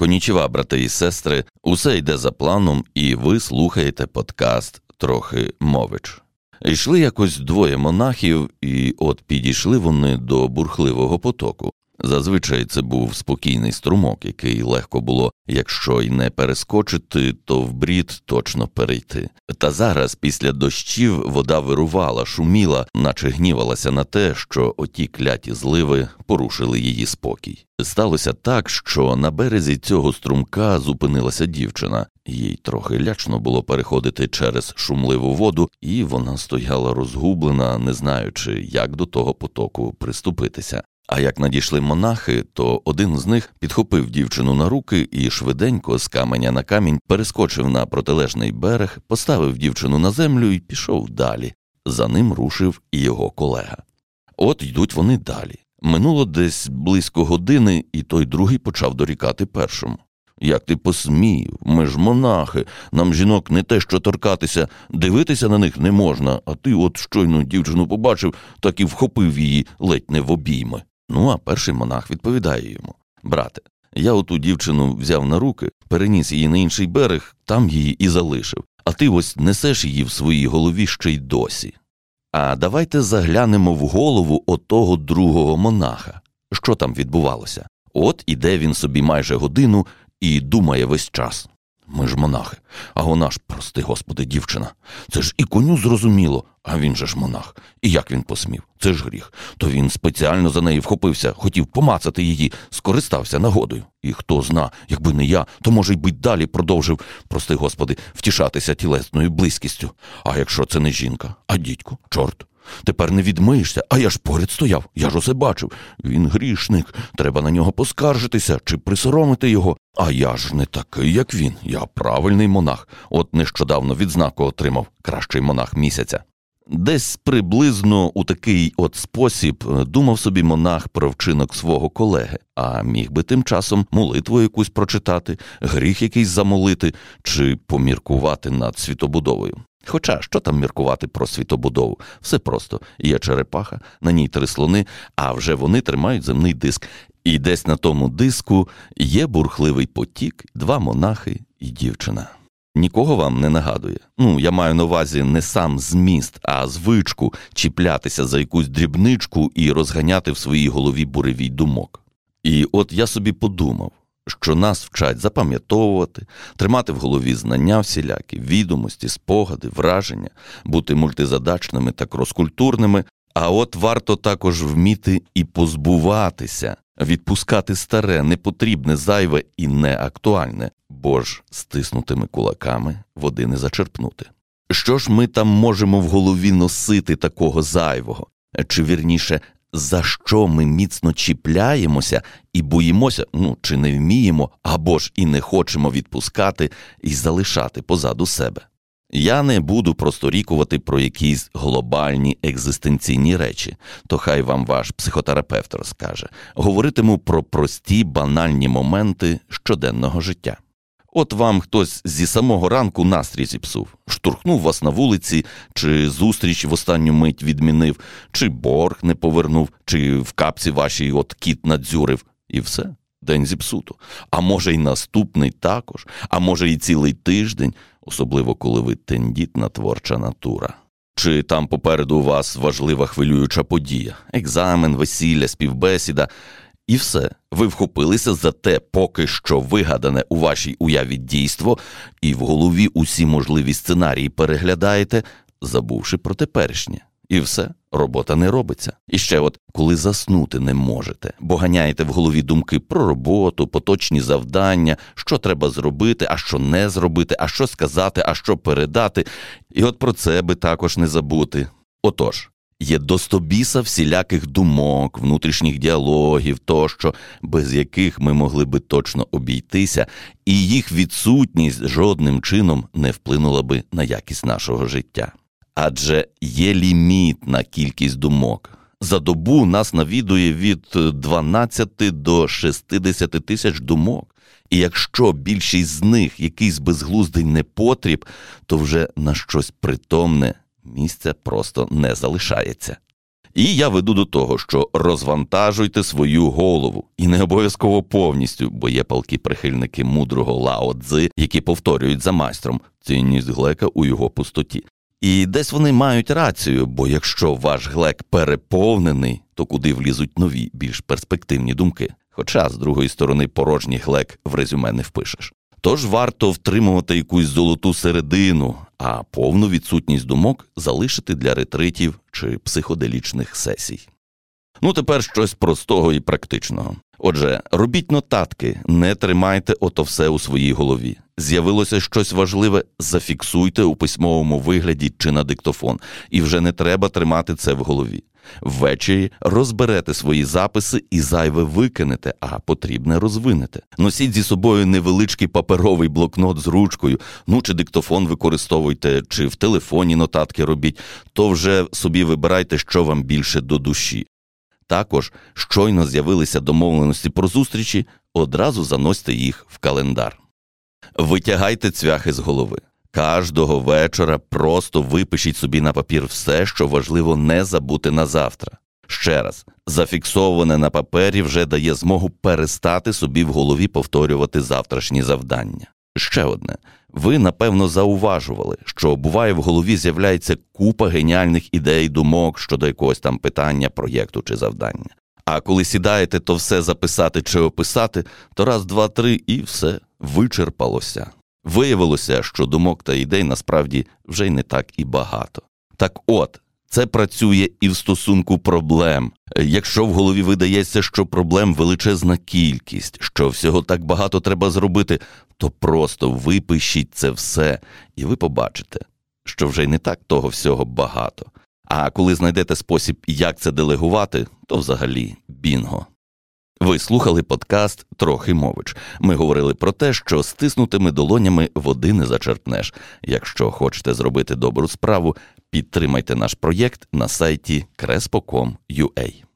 Конічева, брати і сестри, усе йде за планом, і ви слухаєте подкаст трохи мович. Йшли якось двоє монахів, і от підійшли вони до бурхливого потоку. Зазвичай це був спокійний струмок, який легко було, якщо й не перескочити, то в брід точно перейти. Та зараз, після дощів, вода вирувала, шуміла, наче гнівалася на те, що оті кляті зливи порушили її спокій. Сталося так, що на березі цього струмка зупинилася дівчина, їй трохи лячно було переходити через шумливу воду, і вона стояла розгублена, не знаючи, як до того потоку приступитися. А як надійшли монахи, то один з них підхопив дівчину на руки і швиденько з каменя на камінь перескочив на протилежний берег, поставив дівчину на землю і пішов далі. За ним рушив і його колега. От йдуть вони далі. Минуло десь близько години, і той другий почав дорікати першому. Як ти посмів, ми ж монахи, нам жінок не те що торкатися, дивитися на них не можна, а ти от щойно дівчину побачив, так і вхопив її ледь не в обійми. Ну, а перший монах відповідає йому Брате, я оту дівчину взяв на руки, переніс її на інший берег, там її і залишив, а ти ось несеш її в своїй голові ще й досі. А давайте заглянемо в голову отого другого монаха. Що там відбувалося? От іде він собі майже годину і думає весь час. Ми ж монахи, а вона ж, прости господи, дівчина. Це ж і коню зрозуміло, а він же ж монах. І як він посмів? Це ж гріх. То він спеціально за неї вхопився, хотів помацати її, скористався нагодою. І хто зна, якби не я, то, може, й би далі продовжив, прости господи, втішатися тілесною близькістю. А якщо це не жінка, а дідько, чорт. Тепер не відмиєшся, а я ж поряд стояв, я ж усе бачив. Він грішник, треба на нього поскаржитися чи присоромити його. А я ж не такий, як він. Я правильний монах. От нещодавно відзнаку отримав кращий монах місяця. Десь приблизно у такий от спосіб е, думав собі монах про вчинок свого колеги, а міг би тим часом молитву якусь прочитати, гріх якийсь замолити чи поміркувати над світобудовою. Хоча що там міркувати про світобудову? Все просто є черепаха, на ній три слони, а вже вони тримають земний диск. І десь на тому диску є бурхливий потік, два монахи і дівчина. Нікого вам не нагадує. Ну, я маю на увазі не сам зміст, а звичку чіплятися за якусь дрібничку і розганяти в своїй голові буревій думок. І от я собі подумав, що нас вчать запам'ятовувати, тримати в голові знання всілякі, відомості, спогади, враження, бути мультизадачними та кроскультурними, а от варто також вміти і позбуватися, відпускати старе, непотрібне, зайве і неактуальне, бо ж стиснутими кулаками води не зачерпнути. Що ж ми там можемо в голові носити такого зайвого, чи вірніше за що ми міцно чіпляємося і боїмося, ну чи не вміємо, або ж і не хочемо відпускати і залишати позаду себе. Я не буду просторікувати про якісь глобальні екзистенційні речі, то хай вам ваш психотерапевт розкаже. Говоритиму про прості банальні моменти щоденного життя. От вам хтось зі самого ранку настрій зіпсув, штурхнув вас на вулиці, чи зустріч в останню мить відмінив, чи борг не повернув, чи в капці вашій от кіт надзюрив, і все, день зіпсуто. А може, й наступний також, а може, й цілий тиждень, особливо коли ви тендітна творча натура. Чи там попереду у вас важлива хвилююча подія, екзамен, весілля, співбесіда. І все, ви вхопилися за те, поки що вигадане у вашій уяві дійство, і в голові усі можливі сценарії переглядаєте, забувши про теперішнє. І все, робота не робиться. І ще, от коли заснути не можете, бо ганяєте в голові думки про роботу, поточні завдання, що треба зробити, а що не зробити, а що сказати, а що передати. І от про це би також не забути. Отож, Є достобіса всіляких думок, внутрішніх діалогів тощо, без яких ми могли би точно обійтися, і їх відсутність жодним чином не вплинула би на якість нашого життя. Адже є ліміт на кількість думок. За добу нас навідує від 12 до 60 тисяч думок. І якщо більшість з них якийсь безглуздий непотріб, то вже на щось притомне місця просто не залишається. І я веду до того, що розвантажуйте свою голову, і не обов'язково повністю, бо є палки прихильники мудрого Лао Цзи, які повторюють за майстром цінність глека у його пустоті. І десь вони мають рацію, бо якщо ваш глек переповнений, то куди влізуть нові, більш перспективні думки. Хоча, з другої сторони, порожній глек в резюме не впишеш. Тож варто втримувати якусь золоту середину, а повну відсутність думок залишити для ретритів чи психоделічних сесій. Ну, тепер щось простого і практичного. Отже, робіть нотатки, не тримайте ото все у своїй голові. З'явилося щось важливе, зафіксуйте у письмовому вигляді чи на диктофон, і вже не треба тримати це в голові. Ввечері розберете свої записи і зайве викинете, а потрібне розвинете. Носіть зі собою невеличкий паперовий блокнот з ручкою, ну чи диктофон використовуйте, чи в телефоні нотатки робіть, то вже собі вибирайте, що вам більше до душі. Також щойно з'явилися домовленості про зустрічі, одразу заносьте їх в календар. Витягайте цвяхи з голови. Кожного вечора просто випишіть собі на папір все, що важливо не забути на завтра. Ще раз, зафіксоване на папері вже дає змогу перестати собі в голові повторювати завтрашні завдання. Ще одне, ви напевно зауважували, що буває в голові з'являється купа геніальних ідей, думок щодо якогось там питання, проєкту чи завдання. А коли сідаєте то все записати чи описати, то раз, два, три і все вичерпалося. Виявилося, що думок та ідей насправді вже й не так і багато. Так от, це працює і в стосунку проблем. Якщо в голові видається, що проблем величезна кількість, що всього так багато треба зробити, то просто випишіть це все, і ви побачите, що вже й не так того всього багато. А коли знайдете спосіб, як це делегувати, то взагалі бінго. Ви слухали подкаст Трохи мович. Ми говорили про те, що стиснутими долонями води не зачерпнеш. Якщо хочете зробити добру справу, підтримайте наш проєкт на сайті crespo.com.ua.